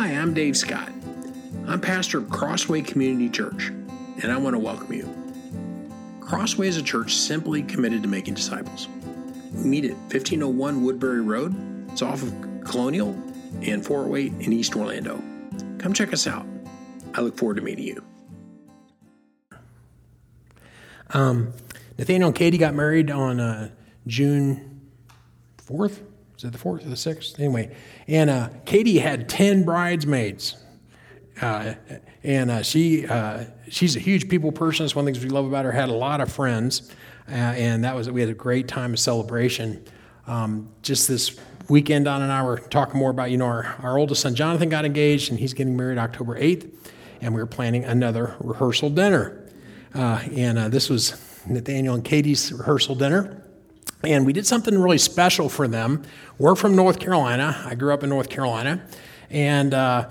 Hi, I'm Dave Scott. I'm pastor of Crossway Community Church, and I want to welcome you. Crossway is a church simply committed to making disciples. We meet at 1501 Woodbury Road. It's off of Colonial and 408 in East Orlando. Come check us out. I look forward to meeting you. Um, Nathaniel and Katie got married on uh, June 4th. Is it the 4th or the 6th? Anyway, and uh, Katie had 10 bridesmaids. Uh, and uh, she uh, she's a huge people person. That's one of the things we love about her. Had a lot of friends, uh, and that was we had a great time of celebration. Um, just this weekend, Don and I were talking more about you know our, our oldest son Jonathan got engaged, and he's getting married October eighth, and we were planning another rehearsal dinner. Uh, and uh, this was Nathaniel and Katie's rehearsal dinner. And we did something really special for them. We're from North Carolina. I grew up in North Carolina. And uh,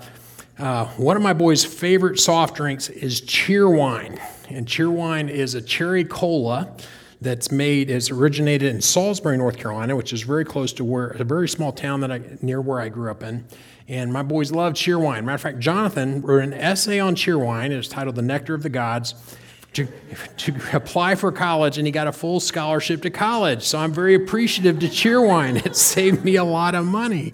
uh, one of my boys' favorite soft drinks is Cheerwine. And Cheerwine is a cherry cola that's made, is originated in Salisbury, North Carolina, which is very close to where, a very small town that I, near where I grew up in. And my boys love Cheerwine. Matter of fact, Jonathan wrote an essay on Cheerwine. It's titled The Nectar of the Gods to, to apply for college, and he got a full scholarship to college. So I'm very appreciative to Cheerwine. It saved me a lot of money.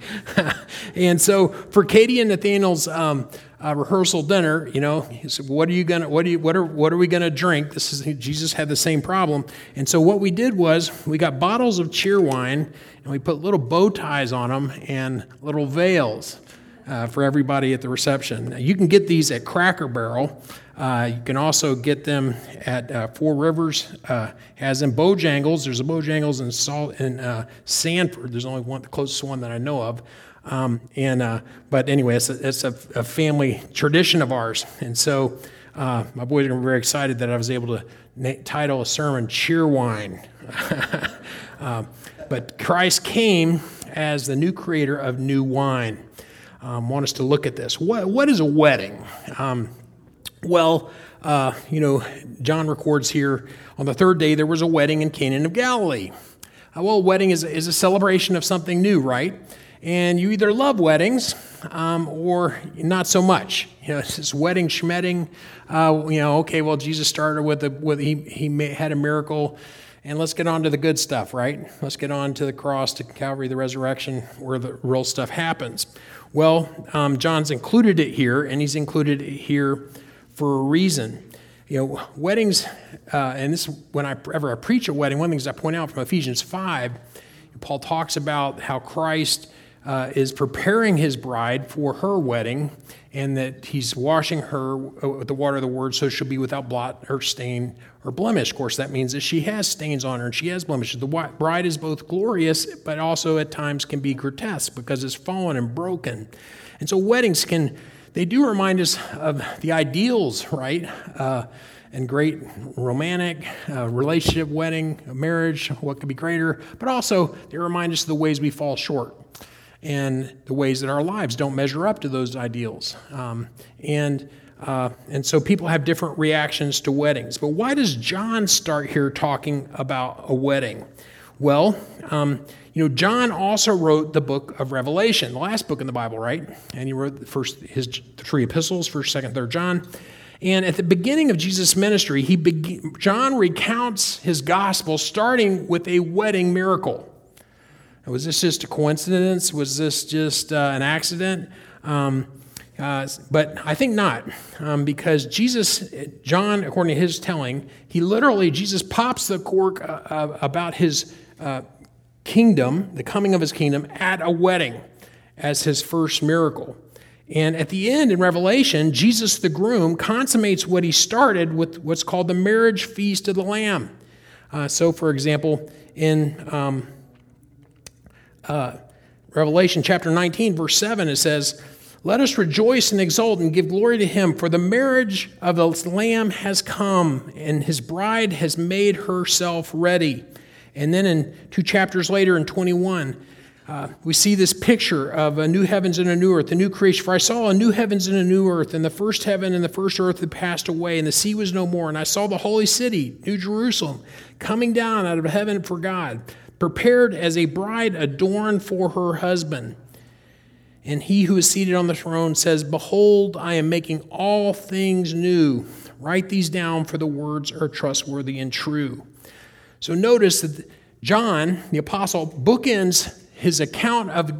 and so for Katie and Nathaniel's um, uh, rehearsal dinner, you know, he said, "What are you gonna? What do you? What are? What are we gonna drink?" This is Jesus had the same problem, and so what we did was we got bottles of Cheerwine and we put little bow ties on them and little veils. Uh, for everybody at the reception. Now, you can get these at Cracker Barrel. Uh, you can also get them at uh, Four Rivers, uh, has in Bojangles. There's a Bojangles in, Salt, in uh, Sanford. There's only one, the closest one that I know of. Um, and uh, but anyway, it's, a, it's a, a, family tradition of ours. And so uh, my boys are very excited that I was able to na- title a sermon "Cheerwine." but Christ came as the new creator of new wine. Um, want us to look at this. What, what is a wedding? Um, well, uh, you know, John records here on the third day there was a wedding in Canaan of Galilee. Uh, well, a wedding is, is a celebration of something new, right? And you either love weddings um, or not so much. You know, it's this wedding schmedding. Uh, you know, okay, well, Jesus started with, a, with he, he had a miracle. And let's get on to the good stuff, right? Let's get on to the cross, to Calvary, the resurrection, where the real stuff happens. Well, um, John's included it here, and he's included it here for a reason. You know, weddings, uh, and this when I preach a wedding, one of the things I point out from Ephesians 5, Paul talks about how Christ uh, is preparing his bride for her wedding, and that he's washing her with the water of the word so she'll be without blot or stain or blemish. Of course, that means that she has stains on her and she has blemishes. The bride is both glorious, but also at times can be grotesque because it's fallen and broken. And so, weddings can they do remind us of the ideals, right? Uh, and great romantic uh, relationship, wedding, marriage, what could be greater, but also they remind us of the ways we fall short and the ways that our lives don't measure up to those ideals. Um, and uh, and so people have different reactions to weddings. But why does John start here talking about a wedding? Well, um, you know, John also wrote the book of Revelation, the last book in the Bible, right? And he wrote the first his three epistles, first, second, third John. And at the beginning of Jesus' ministry, he John recounts his gospel starting with a wedding miracle. Was this just a coincidence? Was this just uh, an accident? Um, uh, but I think not, um, because Jesus, John, according to his telling, he literally, Jesus pops the cork uh, uh about his uh, kingdom, the coming of his kingdom, at a wedding as his first miracle. And at the end in Revelation, Jesus the groom consummates what he started with what's called the marriage feast of the Lamb. Uh, so, for example, in um, uh, Revelation chapter 19, verse 7, it says, Let us rejoice and exult and give glory to him, for the marriage of the Lamb has come, and his bride has made herself ready. And then in two chapters later, in 21, uh, we see this picture of a new heavens and a new earth, a new creation. For I saw a new heavens and a new earth, and the first heaven and the first earth had passed away, and the sea was no more. And I saw the holy city, New Jerusalem, coming down out of heaven for God, prepared as a bride adorned for her husband. And he who is seated on the throne says, Behold, I am making all things new. Write these down, for the words are trustworthy and true. So notice that John, the apostle, bookends his account of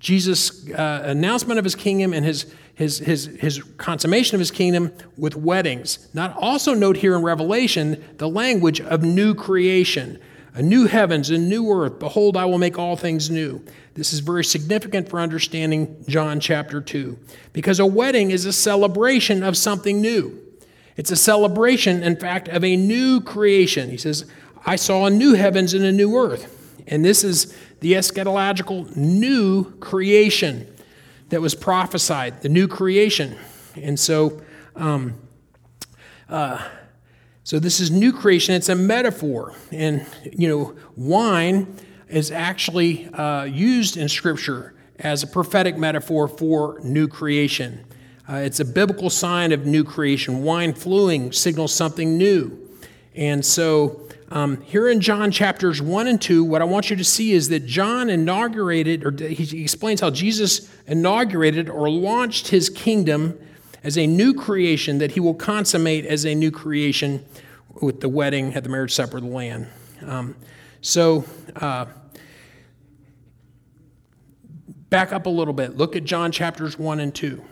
Jesus' uh, announcement of his kingdom and his, his, his, his consummation of his kingdom with weddings. Not also note here in Revelation the language of new creation, a new heavens a new earth. Behold, I will make all things new. This is very significant for understanding John chapter 2, because a wedding is a celebration of something new. It's a celebration, in fact, of a new creation. He says, I saw a new heavens and a new earth. And this is the eschatological new creation that was prophesied, the new creation. And so, um, uh, so this is new creation. It's a metaphor, and you know, wine is actually uh, used in Scripture as a prophetic metaphor for new creation. Uh, it's a biblical sign of new creation. Wine flowing signals something new, and so um, here in John chapters 1 and 2, what I want you to see is that John inaugurated, or he explains how Jesus inaugurated or launched his kingdom as a new creation that he will consummate as a new creation with the wedding at the marriage supper of the Lamb. Um, so, uh, back up a little bit. Look at John chapters 1 and 2.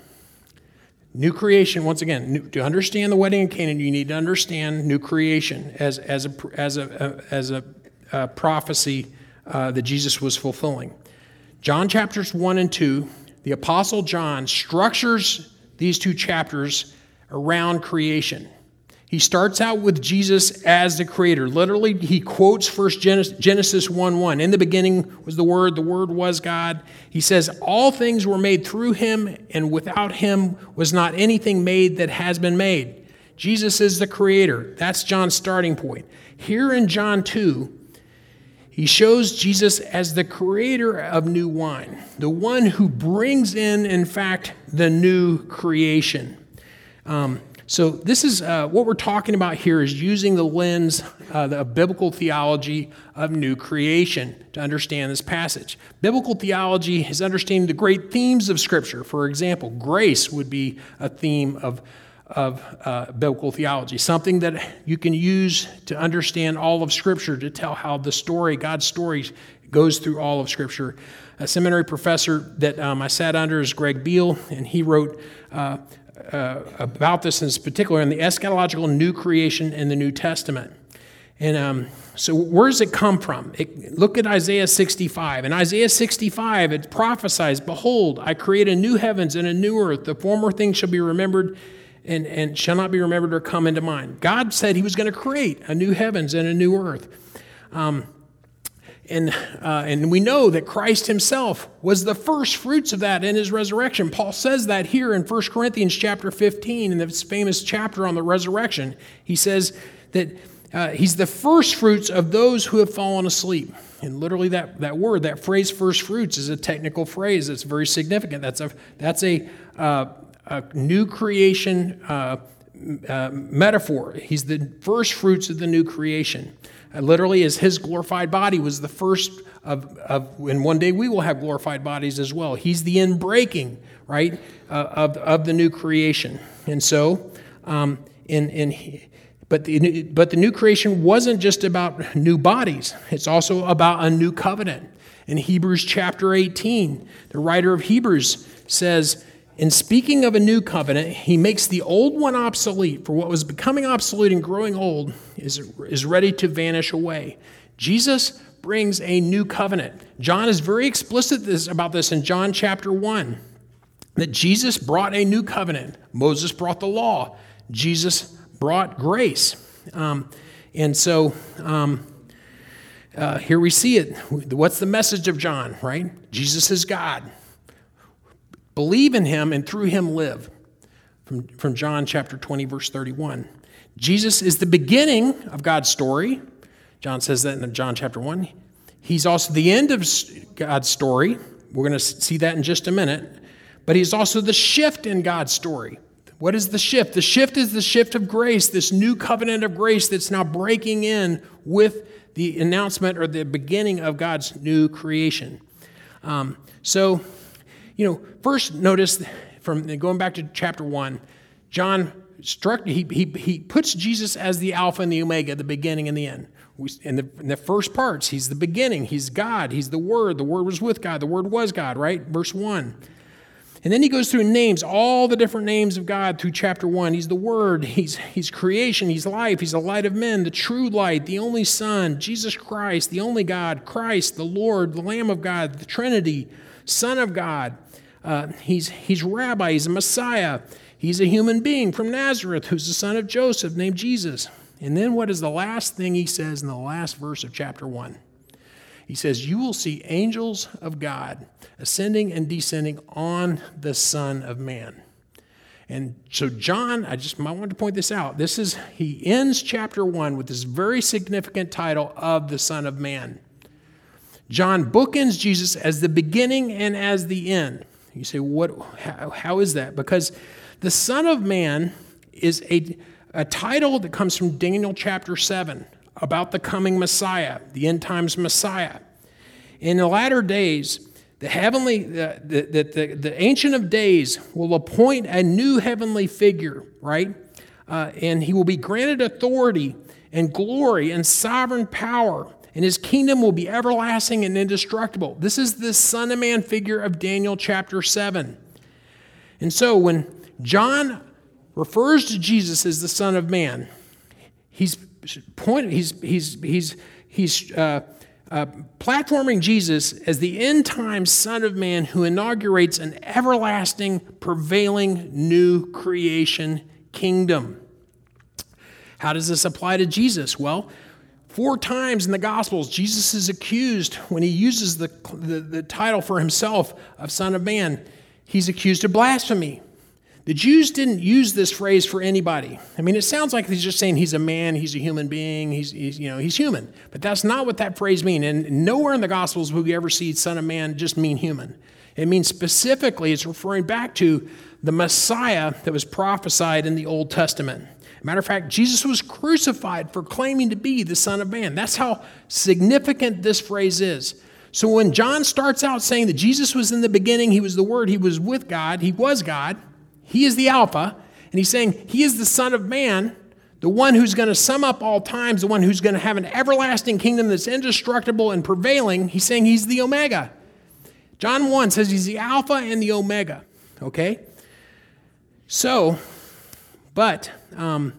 New creation, once again, new, to understand the wedding in Canaan, you need to understand new creation as, as, a, as, a, as a, a prophecy uh, that Jesus was fulfilling. John chapters 1 and 2, the Apostle John structures these two chapters around creation. He starts out with Jesus as the creator. Literally, he quotes first Genesis 1 1. In the beginning was the Word, the Word was God. He says, All things were made through him, and without him was not anything made that has been made. Jesus is the creator. That's John's starting point. Here in John 2, he shows Jesus as the creator of new wine, the one who brings in, in fact, the new creation. Um, so, this is uh, what we're talking about here is using the lens uh, of biblical theology of new creation to understand this passage. Biblical theology is understanding the great themes of Scripture. For example, grace would be a theme of, of uh, biblical theology, something that you can use to understand all of Scripture, to tell how the story, God's story, goes through all of Scripture. A seminary professor that um, I sat under is Greg Beale, and he wrote uh, about this in particular in the eschatological new creation in the New Testament. And um, so, where does it come from? It, look at Isaiah 65. In Isaiah 65, it prophesies Behold, I create a new heavens and a new earth. The former things shall be remembered and, and shall not be remembered or come into mind. God said He was going to create a new heavens and a new earth. Um, and, uh, and we know that Christ himself was the first fruits of that in his resurrection. Paul says that here in 1 Corinthians chapter 15, in this famous chapter on the resurrection. He says that uh, he's the first fruits of those who have fallen asleep. And literally, that, that word, that phrase, first fruits, is a technical phrase that's very significant. That's a, that's a, uh, a new creation uh, metaphor. He's the first fruits of the new creation. Uh, literally, as his glorified body was the first of, of, and one day we will have glorified bodies as well. He's the in breaking right, uh, of, of the new creation. And so, um, in, in, but, the, but the new creation wasn't just about new bodies, it's also about a new covenant. In Hebrews chapter 18, the writer of Hebrews says, in speaking of a new covenant, he makes the old one obsolete, for what was becoming obsolete and growing old is, is ready to vanish away. Jesus brings a new covenant. John is very explicit this, about this in John chapter 1 that Jesus brought a new covenant. Moses brought the law, Jesus brought grace. Um, and so um, uh, here we see it. What's the message of John, right? Jesus is God. Believe in him and through him live. From, from John chapter 20, verse 31. Jesus is the beginning of God's story. John says that in John chapter 1. He's also the end of God's story. We're going to see that in just a minute. But he's also the shift in God's story. What is the shift? The shift is the shift of grace, this new covenant of grace that's now breaking in with the announcement or the beginning of God's new creation. Um, so you know, first notice from going back to chapter one, John struck, he, he, he puts Jesus as the Alpha and the Omega, the beginning and the end. We, in, the, in the first parts, he's the beginning, he's God, he's the Word, the Word was with God, the Word was God, right? Verse 1. And then he goes through names all the different names of God through chapter 1. He's the Word, he's, he's creation, he's life, he's the light of men, the true light, the only Son, Jesus Christ, the only God, Christ, the Lord, the Lamb of God, the Trinity, Son of God. Uh, he's, he's Rabbi, he's a Messiah. He's a human being from Nazareth who's the son of Joseph named Jesus. And then what is the last thing he says in the last verse of chapter 1? He says, You will see angels of God ascending and descending on the Son of Man. And so, John, I just might want to point this out. This is, he ends chapter 1 with this very significant title of the Son of Man. John bookends Jesus as the beginning and as the end. You say, what, how, how is that? Because the Son of Man is a, a title that comes from Daniel chapter 7 about the coming Messiah, the end times Messiah. In the latter days, the heavenly, the, the, the, the Ancient of Days will appoint a new heavenly figure, right? Uh, and he will be granted authority and glory and sovereign power, and his kingdom will be everlasting and indestructible. This is the Son of Man figure of Daniel chapter 7. And so when John refers to Jesus as the Son of Man. He's point, he's, he's, he's, he's uh, uh, platforming Jesus as the end time Son of Man who inaugurates an everlasting, prevailing new creation kingdom. How does this apply to Jesus? Well, four times in the Gospels, Jesus is accused when he uses the, the, the title for himself of Son of Man. He's accused of blasphemy. The Jews didn't use this phrase for anybody. I mean, it sounds like he's just saying he's a man, he's a human being, he's, he's you know, he's human. But that's not what that phrase means. And nowhere in the Gospels will we ever see Son of Man just mean human. It means specifically, it's referring back to the Messiah that was prophesied in the Old Testament. Matter of fact, Jesus was crucified for claiming to be the Son of Man. That's how significant this phrase is. So when John starts out saying that Jesus was in the beginning, he was the Word, he was with God, he was God he is the Alpha, and he's saying he is the Son of Man, the one who's going to sum up all times, the one who's going to have an everlasting kingdom that's indestructible and prevailing. He's saying he's the Omega. John 1 says he's the Alpha and the Omega. Okay? So, but, um,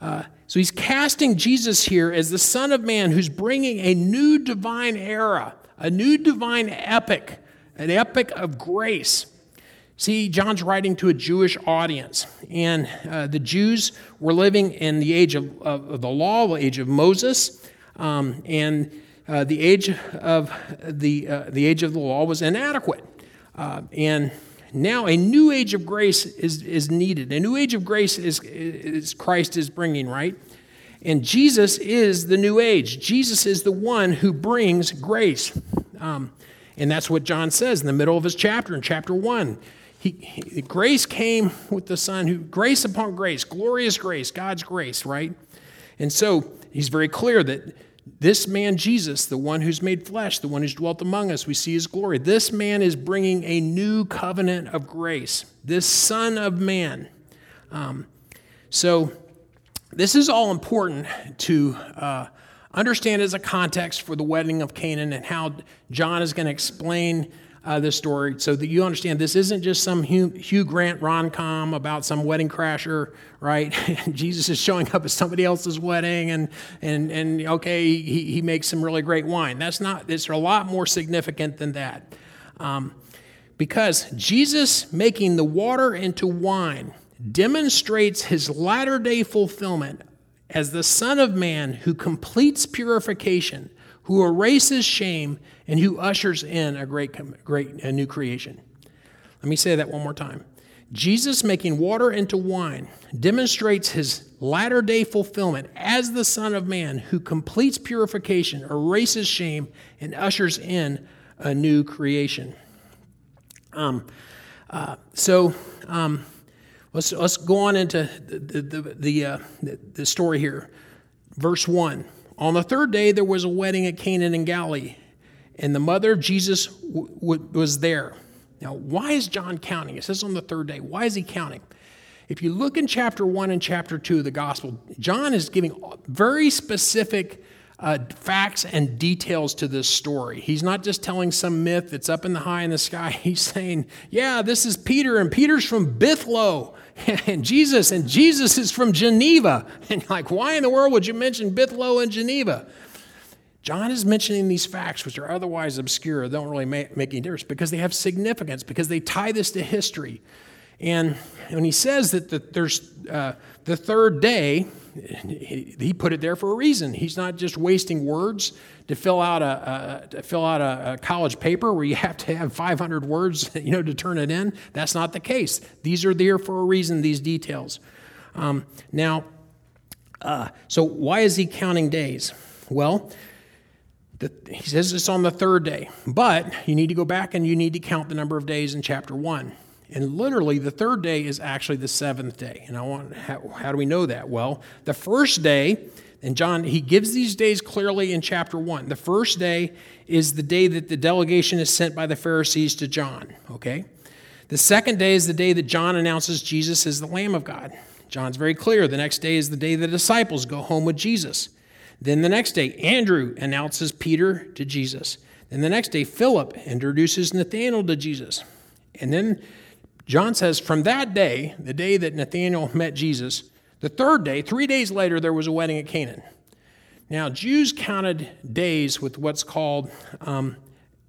uh, so he's casting Jesus here as the Son of Man who's bringing a new divine era, a new divine epic, an epic of grace. See, John's writing to a Jewish audience, and uh, the Jews were living in the age of, of, the law, the age of Moses, um, and uh, the age of the uh, the age of the law was inadequate, uh, and now a new age of grace is is needed. A new age of grace is, is Christ is bringing, right? And Jesus is the new age. Jesus is the one who brings grace. Um, and that's what John says in the middle of his chapter, in chapter 1. He, he, grace came with the Son, who grace upon grace, glorious grace, God's grace, right? And so he's very clear that this man, Jesus, the one who's made flesh, the one who's dwelt among us, we see his glory. This man is bringing a new covenant of grace, this Son of Man. Um, so this is all important to uh, understand as a context for the wedding of Canaan and how John is going to explain uh, this story so that you understand this isn't just some Hugh, Hugh Grant rom com about some wedding crasher, right? Jesus is showing up at somebody else's wedding and, and, and okay, he, he makes some really great wine. That's not, it's a lot more significant than that. Um, because Jesus making the water into wine demonstrates his latter day fulfillment as the Son of Man who completes purification who erases shame and who ushers in a great, great a new creation. Let me say that one more time. Jesus making water into wine demonstrates his latter day fulfillment as the Son of Man who completes purification, erases shame, and ushers in a new creation. Um, uh, so um, let's, let's go on into the, the, the, the, uh, the story here. Verse 1. On the third day, there was a wedding at Cana in Galilee, and the mother of Jesus w- w- was there. Now, why is John counting? It says on the third day. Why is he counting? If you look in chapter 1 and chapter 2 of the gospel, John is giving very specific uh, facts and details to this story. He's not just telling some myth that's up in the high in the sky. He's saying, yeah, this is Peter, and Peter's from Bithlo, and Jesus, and Jesus is from Geneva. And like, why in the world would you mention Bithlo and Geneva? John is mentioning these facts, which are otherwise obscure, don't really make, make any difference, because they have significance, because they tie this to history. And when he says that the, there's uh, the third day, he put it there for a reason. He's not just wasting words to fill out a, a to fill out a, a, college paper where you have to have 500 words, you know, to turn it in. That's not the case. These are there for a reason. These details. Um, now, uh, so why is he counting days? Well, the, he says it's on the third day, but you need to go back and you need to count the number of days in chapter one. And literally, the third day is actually the seventh day. And I want, how, how do we know that? Well, the first day, and John, he gives these days clearly in chapter one. The first day is the day that the delegation is sent by the Pharisees to John, okay? The second day is the day that John announces Jesus is the Lamb of God. John's very clear. The next day is the day the disciples go home with Jesus. Then the next day, Andrew announces Peter to Jesus. Then the next day, Philip introduces Nathanael to Jesus. And then John says, from that day, the day that Nathanael met Jesus, the third day, three days later, there was a wedding at Canaan. Now, Jews counted days with what's called um,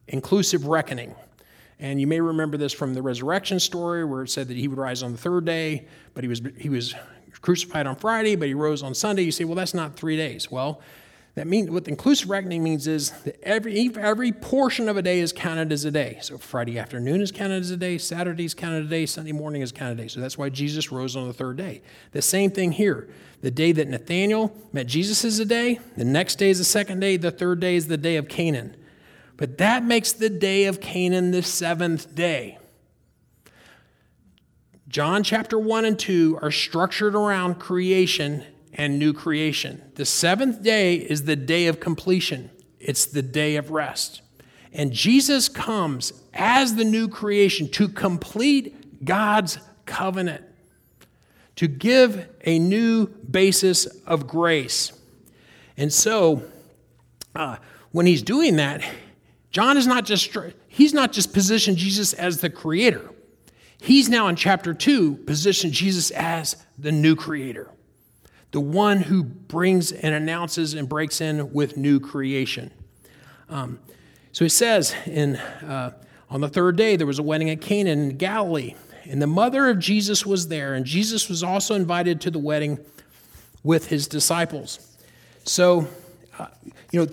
inclusive reckoning. And you may remember this from the resurrection story where it said that he would rise on the third day, but he was, he was crucified on Friday, but he rose on Sunday. You say, well, that's not three days. Well, that means what inclusive reckoning means is that every every portion of a day is counted as a day. So Friday afternoon is counted as a day, Saturday is counted as a day, Sunday morning is counted as a day. So that's why Jesus rose on the third day. The same thing here. The day that Nathanael met Jesus is a day, the next day is the second day, the third day is the day of Canaan. But that makes the day of Canaan the seventh day. John chapter 1 and 2 are structured around creation and new creation. The seventh day is the day of completion, it's the day of rest. And Jesus comes as the new creation to complete God's covenant, to give a new basis of grace. And so, uh, when he's doing that, John is not just he's not just positioned Jesus as the creator. He's now in chapter 2 positioned Jesus as the new creator the one who brings and announces and breaks in with new creation. Um, so he says, in, uh, on the third day, there was a wedding at Canaan in Galilee, and the mother of Jesus was there, and Jesus was also invited to the wedding with his disciples. So, uh, you know,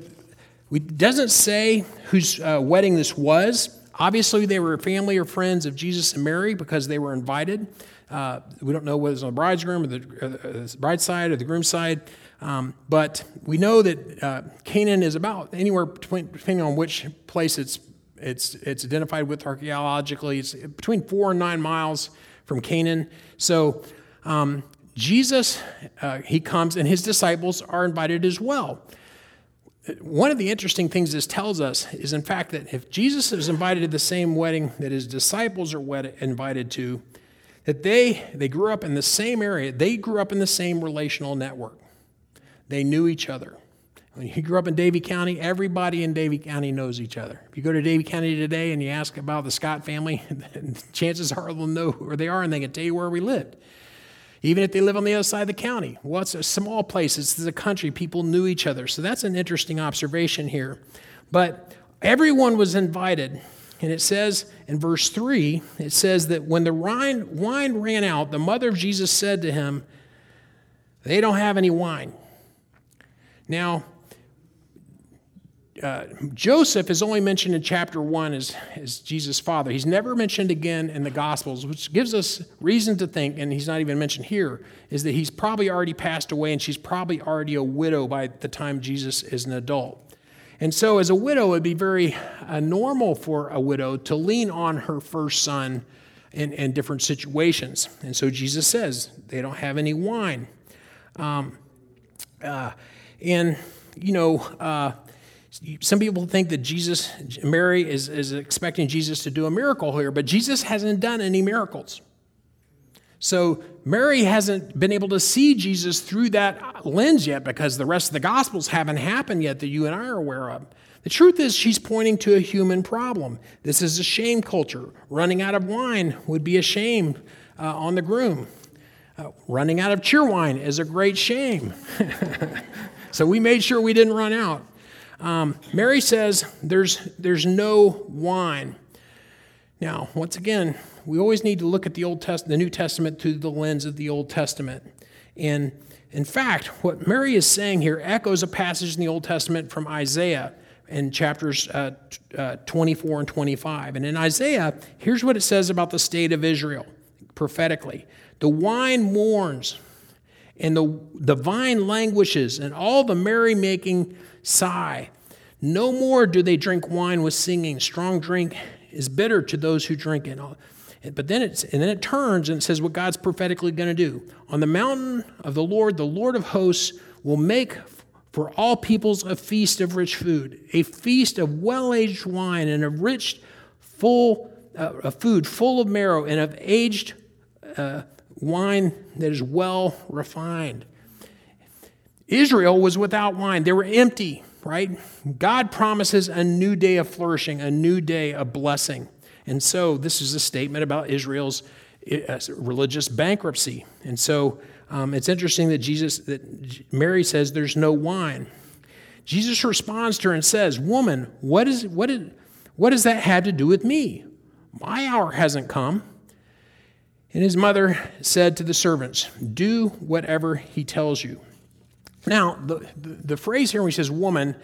it doesn't say whose uh, wedding this was. Obviously, they were family or friends of Jesus and Mary because they were invited. Uh, we don't know whether it's on the bridegroom or the, or the bride side or the groom side, um, but we know that uh, Canaan is about anywhere between, depending on which place it's it's it's identified with archaeologically. It's between four and nine miles from Canaan. So um, Jesus, uh, he comes, and his disciples are invited as well. One of the interesting things this tells us is, in fact, that if Jesus is invited to the same wedding that his disciples are invited to, that they, they grew up in the same area, they grew up in the same relational network. They knew each other. When you grew up in Davie County, everybody in Davie County knows each other. If you go to Davie County today and you ask about the Scott family, chances are they'll know where they are and they can tell you where we lived. Even if they live on the other side of the county. Well, it's a small place, it's the country, people knew each other. So that's an interesting observation here. But everyone was invited and it says in verse 3, it says that when the wine, ran out, the mother of Jesus said to him, They don't have any wine. Now, uh, Joseph is only mentioned in chapter 1 as, as Jesus' father. He's never mentioned again in the Gospels, which gives us reason to think, and he's not even mentioned here, is that he's probably already passed away and she's probably already a widow by the time Jesus is an adult. And so, as a widow, it'd be very uh, normal for a widow to lean on her first son in, in, different situations. And so, Jesus says they don't have any wine. Um, uh, and, you know, uh, Some people think that Jesus, Mary is, is expecting Jesus to do a miracle here, but Jesus hasn't done any miracles. So Mary hasn't been able to see Jesus through that lens yet because the rest of the Gospels haven't happened yet that you and I are aware of. The truth is, she's pointing to a human problem. This is a shame culture. Running out of wine would be a shame uh, on the groom. Uh, running out of cheerwine is a great shame. so we made sure we didn't run out. Um, Mary says there's, there's no wine. Now, once again, we always need to look at the Old Test- the New Testament through the lens of the Old Testament. And in fact, what Mary is saying here echoes a passage in the Old Testament from Isaiah in chapters uh, uh, 24 and 25. And in Isaiah, here's what it says about the state of Israel prophetically The wine mourns, and the, the vine languishes, and all the merrymaking sigh. No more do they drink wine with singing. Strong drink is bitter to those who drink it. But then it's and then it turns and it says what God's prophetically going to do. On the mountain of the Lord, the Lord of hosts will make for all peoples a feast of rich food, a feast of well-aged wine and of rich, full uh, food full of marrow and of aged uh, wine that is well refined. Israel was without wine; they were empty. Right? God promises a new day of flourishing, a new day of blessing. And so this is a statement about Israel's uh, religious bankruptcy. And so um, it's interesting that Jesus, that Mary says there's no wine. Jesus responds to her and says, Woman, what, is, what, is, what does that have to do with me? My hour hasn't come. And his mother said to the servants, Do whatever he tells you. Now, the, the, the phrase here when he says woman,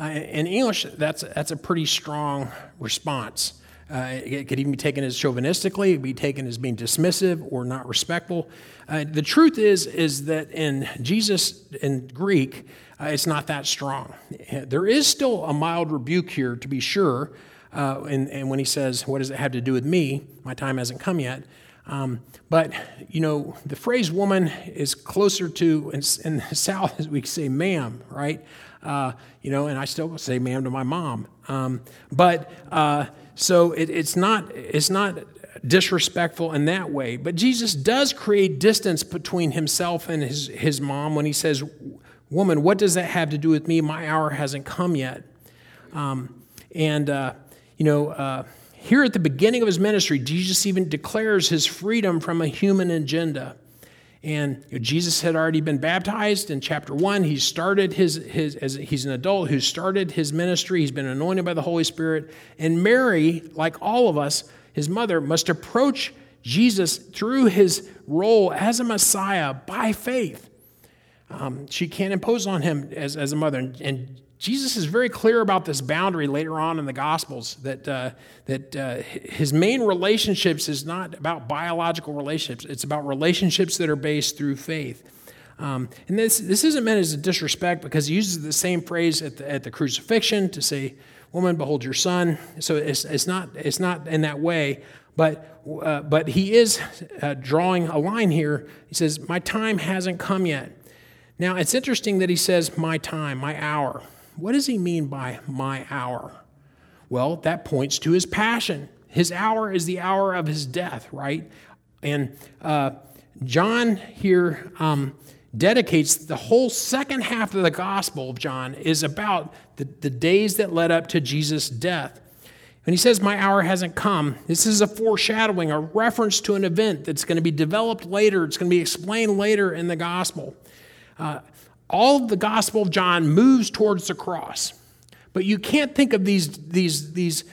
uh, in English, that's, that's a pretty strong response. Uh, it could even be taken as chauvinistically, it could be taken as being dismissive or not respectful. Uh, the truth is, is that in Jesus in Greek, uh, it's not that strong. There is still a mild rebuke here, to be sure. Uh, and, and, when he says, What does it have to do with me? My time hasn't come yet. Um, but, you know, the phrase woman is closer to, in, in the South, as we say ma'am, right? Uh, you know, and I still say ma'am to my mom. Um, but, uh, so it, it's, not, it's not disrespectful in that way. But Jesus does create distance between himself and his, his mom when he says, Woman, what does that have to do with me? My hour hasn't come yet. Um, and, uh, you know, uh, here at the beginning of his ministry, Jesus even declares his freedom from a human agenda. And Jesus had already been baptized in chapter one. He started his, his as he's an adult who started his ministry. He's been anointed by the Holy Spirit. And Mary, like all of us, his mother, must approach Jesus through his role as a Messiah by faith. Um, she can't impose on him as, as a mother. And, and Jesus is very clear about this boundary later on in the Gospels that, uh, that uh, his main relationships is not about biological relationships, it's about relationships that are based through faith. Um, and this, this isn't meant as a disrespect because he uses the same phrase at the, at the crucifixion to say, Woman, behold your son. So it's, it's, not, it's not in that way, but, uh, but he is uh, drawing a line here. He says, My time hasn't come yet. Now, it's interesting that he says, My time, my hour. What does he mean by my hour? Well, that points to his passion. His hour is the hour of his death, right? And uh, John here um, dedicates the whole second half of the Gospel of John is about the, the days that led up to Jesus' death. And he says, My hour hasn't come. This is a foreshadowing, a reference to an event that's going to be developed later. It's going to be explained later in the gospel. Uh, all the Gospel of John moves towards the cross. But you can't think of these, these, these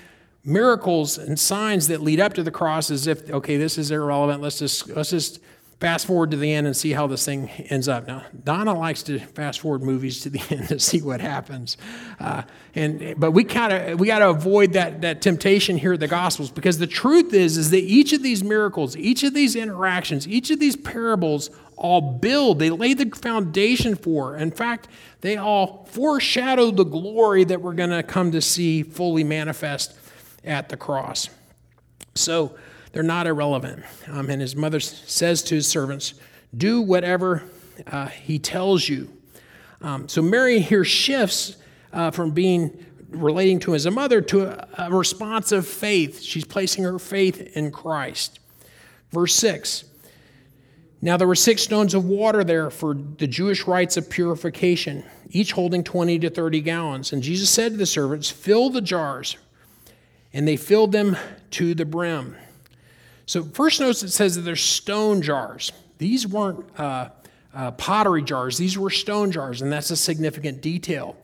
miracles and signs that lead up to the cross as if, okay, this is irrelevant. Let's just, let's just fast forward to the end and see how this thing ends up. Now, Donna likes to fast forward movies to the end to see what happens, uh, and but we kind of we got to avoid that that temptation here at the Gospels because the truth is is that each of these miracles, each of these interactions, each of these parables all build. They lay the foundation for. In fact, they all foreshadow the glory that we're going to come to see fully manifest at the cross. So they're not irrelevant. Um, and his mother says to his servants, Do whatever uh, he tells you. Um, so Mary here shifts uh, from being relating to as a mother to a, a response of faith. She's placing her faith in Christ. Verse 6 Now there were six stones of water there for the Jewish rites of purification, each holding 20 to 30 gallons. And Jesus said to the servants, Fill the jars. And they filled them to the brim. So, first notice it says that there's stone jars. These weren't uh, uh, pottery jars, these were stone jars, and that's a significant detail.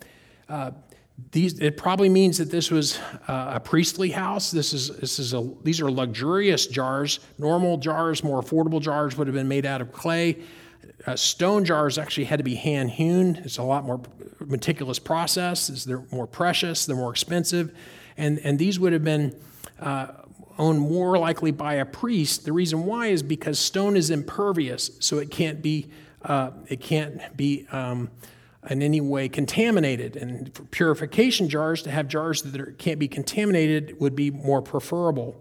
Uh, these, it probably means that this was uh, a priestly house. This is, this is a, these are luxurious jars. Normal jars, more affordable jars, would have been made out of clay. Uh, stone jars actually had to be hand hewn. It's a lot more meticulous process. They're more precious. They're more expensive, and and these would have been uh, owned more likely by a priest. The reason why is because stone is impervious, so it can't be uh, it can't be um, in any way contaminated. And for purification jars, to have jars that can't be contaminated would be more preferable.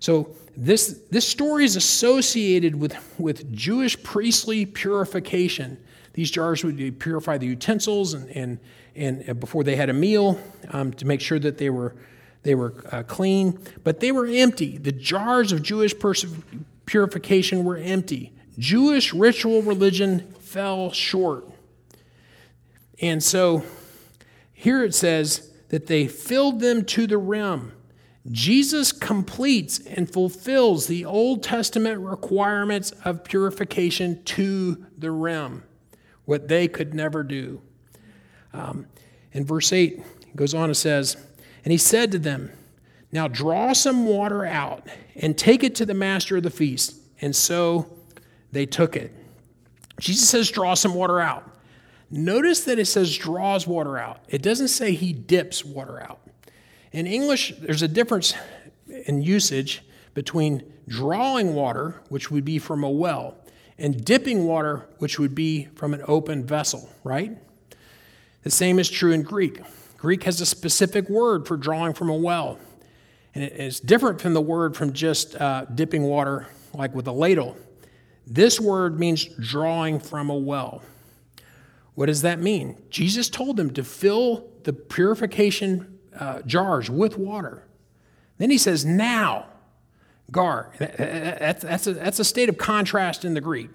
So this this story is associated with with Jewish priestly purification. These jars would purify the utensils and and and before they had a meal um, to make sure that they were they were uh, clean, but they were empty. The jars of Jewish purification were empty. Jewish ritual religion fell short. And so here it says that they filled them to the rim. Jesus completes and fulfills the Old Testament requirements of purification to the rim, what they could never do. Um, in verse 8, he goes on and says, And he said to them, Now draw some water out and take it to the master of the feast. And so they took it. Jesus says, Draw some water out. Notice that it says draws water out. It doesn't say he dips water out. In English, there's a difference in usage between drawing water, which would be from a well, and dipping water, which would be from an open vessel, right? The same is true in Greek. Greek has a specific word for drawing from a well, and it's different from the word from just uh, dipping water, like with a ladle. This word means drawing from a well. What does that mean? Jesus told them to fill the purification uh, jars with water. Then he says, now, gar. That's, a, that's a state of contrast in the Greek.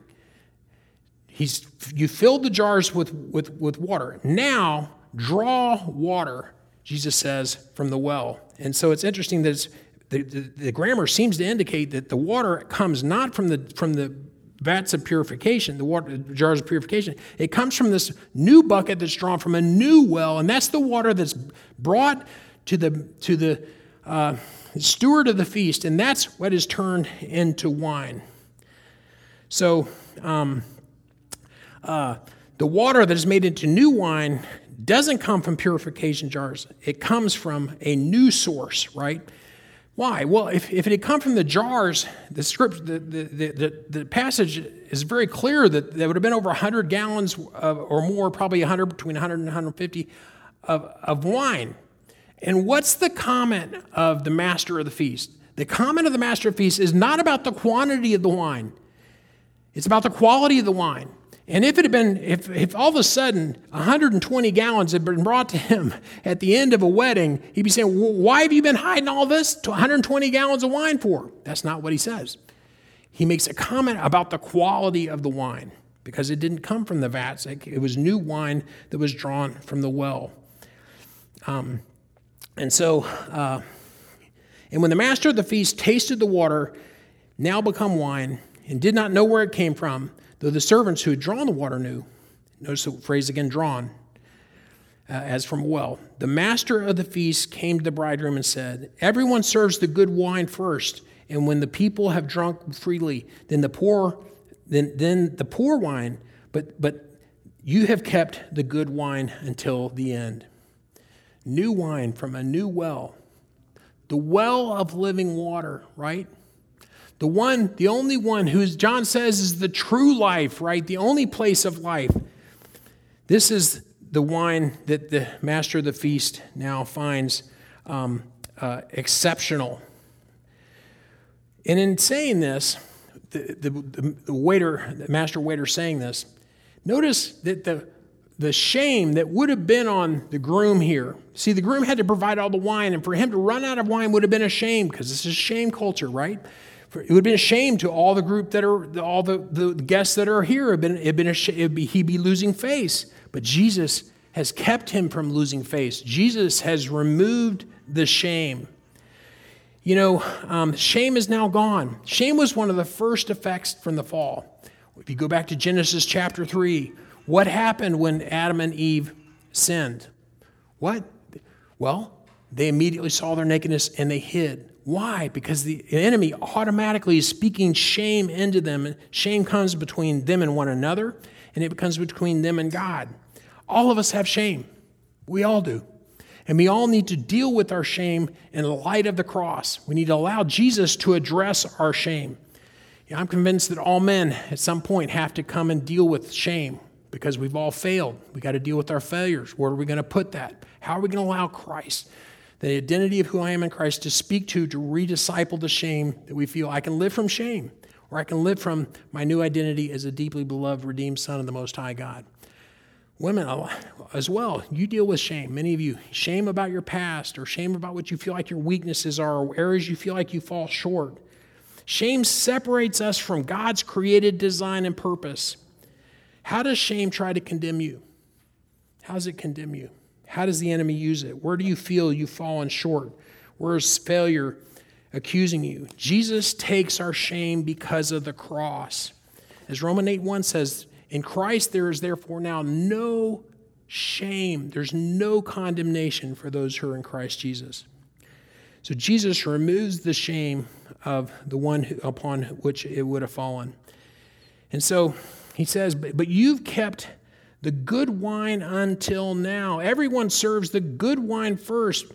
He's, you filled the jars with, with, with water. Now, draw water, Jesus says, from the well. And so it's interesting that the, the, the grammar seems to indicate that the water comes not from the, from the vats of purification, the water jars of purification. It comes from this new bucket that's drawn from a new well, and that's the water that's brought to the to the uh, steward of the feast, and that's what is turned into wine. So, um, uh, the water that is made into new wine doesn't come from purification jars. It comes from a new source, right? Why? Well, if, if it had come from the jars, the script, the, the, the, the passage is very clear that there would have been over 100 gallons of, or more, probably 100, between 100 and 150 of, of wine. And what's the comment of the master of the feast? The comment of the master of the feast is not about the quantity of the wine, it's about the quality of the wine. And if it had been, if, if all of a sudden 120 gallons had been brought to him at the end of a wedding, he'd be saying, Why have you been hiding all this 120 gallons of wine for? That's not what he says. He makes a comment about the quality of the wine because it didn't come from the vats, it was new wine that was drawn from the well. Um, and so, uh, and when the master of the feast tasted the water, now become wine, and did not know where it came from, Though the servants who had drawn the water knew, notice the phrase again, drawn, uh, as from a well. The master of the feast came to the bridegroom and said, Everyone serves the good wine first, and when the people have drunk freely, then the poor, then, then the poor wine, but, but you have kept the good wine until the end. New wine from a new well, the well of living water, right? The one, the only one who John says is the true life, right? The only place of life. This is the wine that the master of the feast now finds um, uh, exceptional. And in saying this, the, the, the waiter, the master waiter saying this, notice that the, the shame that would have been on the groom here. See, the groom had to provide all the wine, and for him to run out of wine would have been a shame because this is shame culture, right? It would have been a shame to all the group that are, all the, the guests that are here. It'd been, it'd been a, it'd be, he'd be losing face. But Jesus has kept him from losing face. Jesus has removed the shame. You know, um, shame is now gone. Shame was one of the first effects from the fall. If you go back to Genesis chapter 3, what happened when Adam and Eve sinned? What? Well, they immediately saw their nakedness and they hid. Why? Because the enemy automatically is speaking shame into them. And shame comes between them and one another, and it becomes between them and God. All of us have shame. We all do. And we all need to deal with our shame in the light of the cross. We need to allow Jesus to address our shame. I'm convinced that all men at some point have to come and deal with shame because we've all failed. We got to deal with our failures. Where are we going to put that? How are we going to allow Christ, the identity of who I am in Christ, to speak to, to redisciple the shame that we feel? I can live from shame, or I can live from my new identity as a deeply beloved, redeemed Son of the Most High God. Women as well, you deal with shame. Many of you, shame about your past, or shame about what you feel like your weaknesses are, or areas you feel like you fall short. Shame separates us from God's created design and purpose. How does shame try to condemn you? How does it condemn you? How does the enemy use it? Where do you feel you've fallen short? Where is failure accusing you? Jesus takes our shame because of the cross. As Romans 8 1 says, in Christ there is therefore now no shame. There's no condemnation for those who are in Christ Jesus. So Jesus removes the shame of the one upon which it would have fallen. And so he says, But you've kept the good wine until now. Everyone serves the good wine first.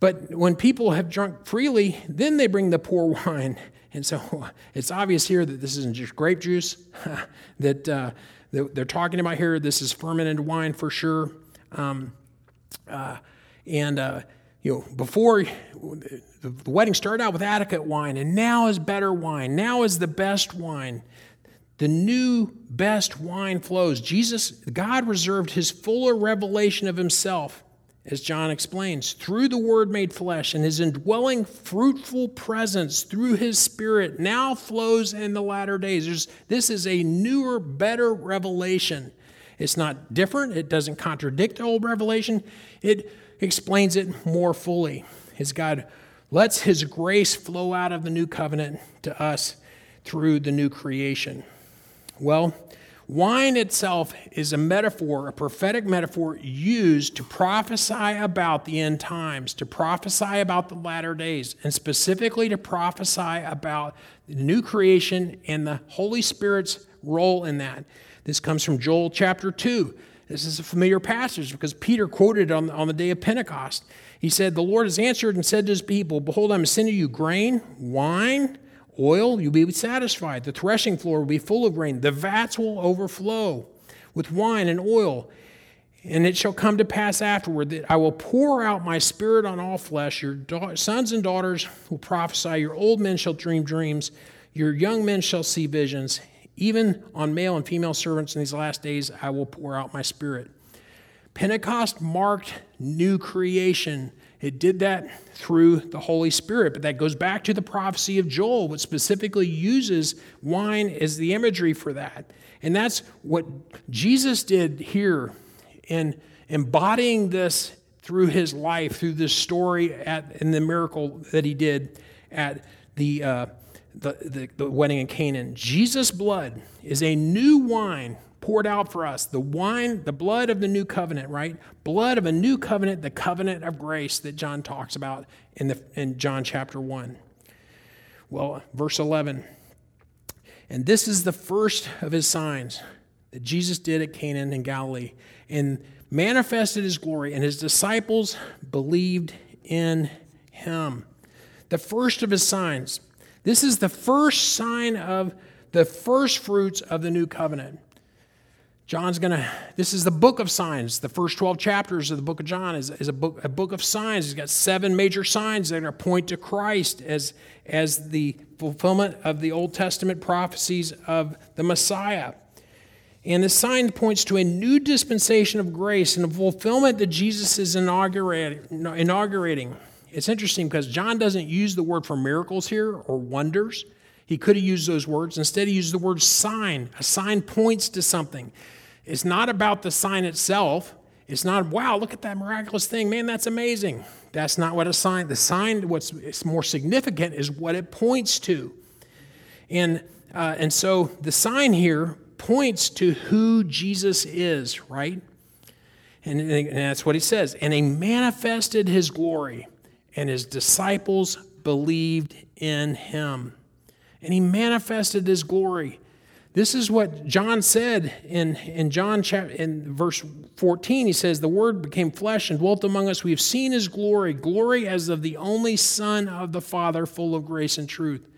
But when people have drunk freely, then they bring the poor wine. And so it's obvious here that this isn't just grape juice that, uh, they're talking about here. This is fermented wine for sure. Um, uh, and, uh, you know, before the wedding started out with adequate wine, and now is better wine. Now is the best wine. The new best wine flows. Jesus, God reserved his fuller revelation of himself, as John explains, through the Word made flesh, and his indwelling fruitful presence through his Spirit now flows in the latter days. There's, this is a newer, better revelation. It's not different, it doesn't contradict old revelation, it explains it more fully. As God lets his grace flow out of the new covenant to us through the new creation. Well, wine itself is a metaphor, a prophetic metaphor used to prophesy about the end times, to prophesy about the latter days, and specifically to prophesy about the new creation and the Holy Spirit's role in that. This comes from Joel chapter 2. This is a familiar passage because Peter quoted on, on the day of Pentecost. He said, The Lord has answered and said to his people, Behold, I'm sending you grain, wine, Oil, you'll be satisfied. The threshing floor will be full of grain. The vats will overflow with wine and oil. And it shall come to pass afterward that I will pour out my spirit on all flesh. Your da- sons and daughters will prophesy. Your old men shall dream dreams. Your young men shall see visions. Even on male and female servants in these last days, I will pour out my spirit. Pentecost marked new creation. It did that through the Holy Spirit, but that goes back to the prophecy of Joel, which specifically uses wine as the imagery for that. And that's what Jesus did here in embodying this through his life, through this story at, in the miracle that he did at the, uh, the, the, the wedding in Cana. Jesus' blood is a new wine poured out for us, the wine, the blood of the new covenant, right? Blood of a new covenant, the covenant of grace that John talks about in, the, in John chapter 1. Well, verse 11. And this is the first of his signs that Jesus did at Cana in Galilee and manifested his glory, and his disciples believed in him. The first of his signs. This is the first sign of the first fruits of the new covenant. John's going to, this is the book of signs. The first 12 chapters of the book of John is, is a, book, a book of signs. He's got seven major signs that are going to point to Christ as, as the fulfillment of the Old Testament prophecies of the Messiah. And the sign points to a new dispensation of grace and a fulfillment that Jesus is inaugurating. It's interesting because John doesn't use the word for miracles here or wonders. He could have used those words. Instead, he used the word sign. A sign points to something. It's not about the sign itself. It's not, wow, look at that miraculous thing. Man, that's amazing. That's not what a sign, the sign, what's more significant is what it points to. And, uh, and so the sign here points to who Jesus is, right? And, and that's what he says. And he manifested his glory, and his disciples believed in him. And he manifested his glory. This is what John said in, in John chapter, in verse 14. He says, The word became flesh and dwelt among us. We have seen his glory, glory as of the only Son of the Father, full of grace and truth.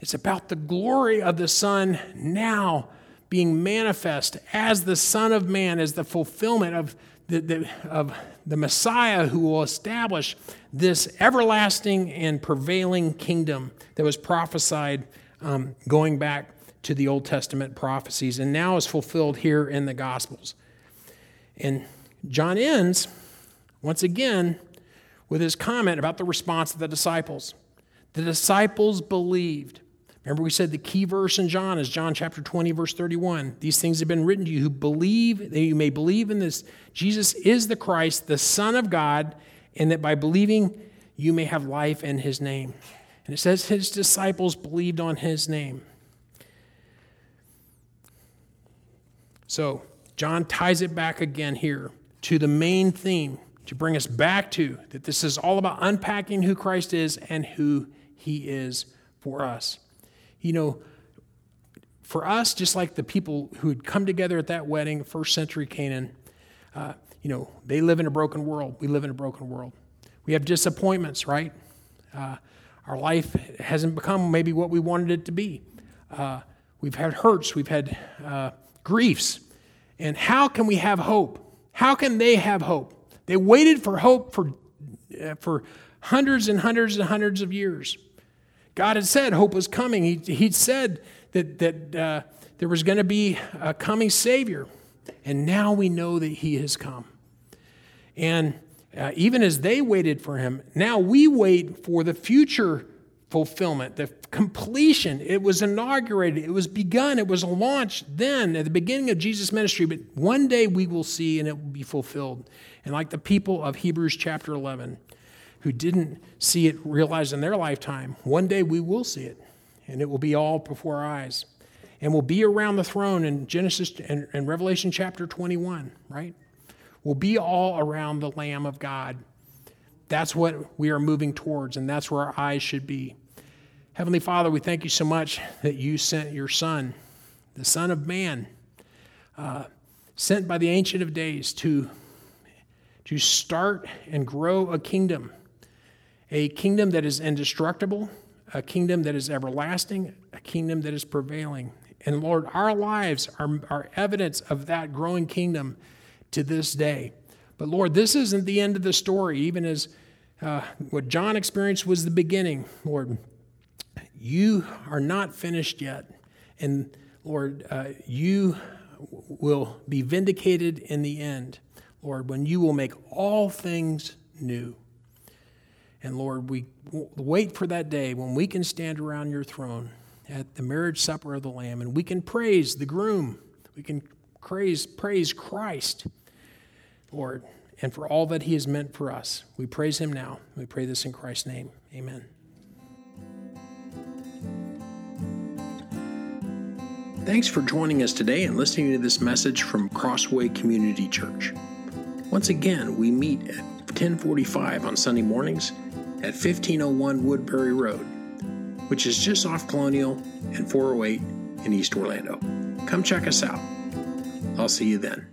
It's about the glory of the Son now being manifest as the Son of Man, as the fulfillment of the, the, of the Messiah who will establish this everlasting and prevailing kingdom that was prophesied um, going back to the Old Testament prophecies and now is fulfilled here in the Gospels. And John ends, once again, with his comment about the response of the disciples. The disciples believed. Remember, we said the key verse in John is John chapter 20, verse 31. These things have been written to you who believe, that you may believe in this. Jesus is the Christ, the Son of God, and that by believing you may have life in his name. And it says his disciples believed on his name. So, John ties it back again here to the main theme to bring us back to that this is all about unpacking who Christ is and who he is for us. You know, for us, just like the people who had come together at that wedding, first century Cana, uh, you know, they live in a broken world. We live in a broken world. We have disappointments, right? Uh, our life hasn't become maybe what we wanted it to be. Uh, we've had hurts, we've had uh, griefs. And how can we have hope? How can they have hope? They waited for hope for, uh, for hundreds and hundreds and hundreds of years. God had said hope was coming. He, he'd said that, that uh, there was going to be a coming Savior. And now we know that He has come. And uh, even as they waited for Him, now we wait for the future fulfillment, the completion. It was inaugurated, it was begun, it was launched then at the beginning of Jesus' ministry, but one day we will see and it will be fulfilled. And like the people of Hebrews chapter 11, who didn't see it realized in their lifetime, one day we will see it, and it will be all before our eyes. And we'll be around the throne in Genesis and, and Revelation chapter 21, right? We'll be all around the Lamb of God. That's what we are moving towards, and that's where our eyes should be. Heavenly Father, we thank you so much that you sent your Son, the Son of Man, uh, sent by the Ancient of Days to, to start and grow a kingdom, a kingdom that is indestructible, a kingdom that is everlasting, a kingdom that is prevailing. And Lord, our lives are, are evidence of that growing kingdom to this day. But Lord, this isn't the end of the story, even as uh, what John experienced was the beginning, Lord. You are not finished yet. And Lord, uh, you will be vindicated in the end, Lord, when you will make all things new. And Lord, we wait for that day when we can stand around your throne at the marriage supper of the Lamb and we can praise the groom. We can praise, praise Christ, Lord, and for all that he has meant for us. We praise him now. We pray this in Christ's name. Amen. Thanks for joining us today and listening to this message from Crossway Community Church. Once again, we meet at 1045 on Sunday mornings at 1501 Woodbury Road, which is just off Colonial and 408 in East Orlando. Come check us out. I'll see you then.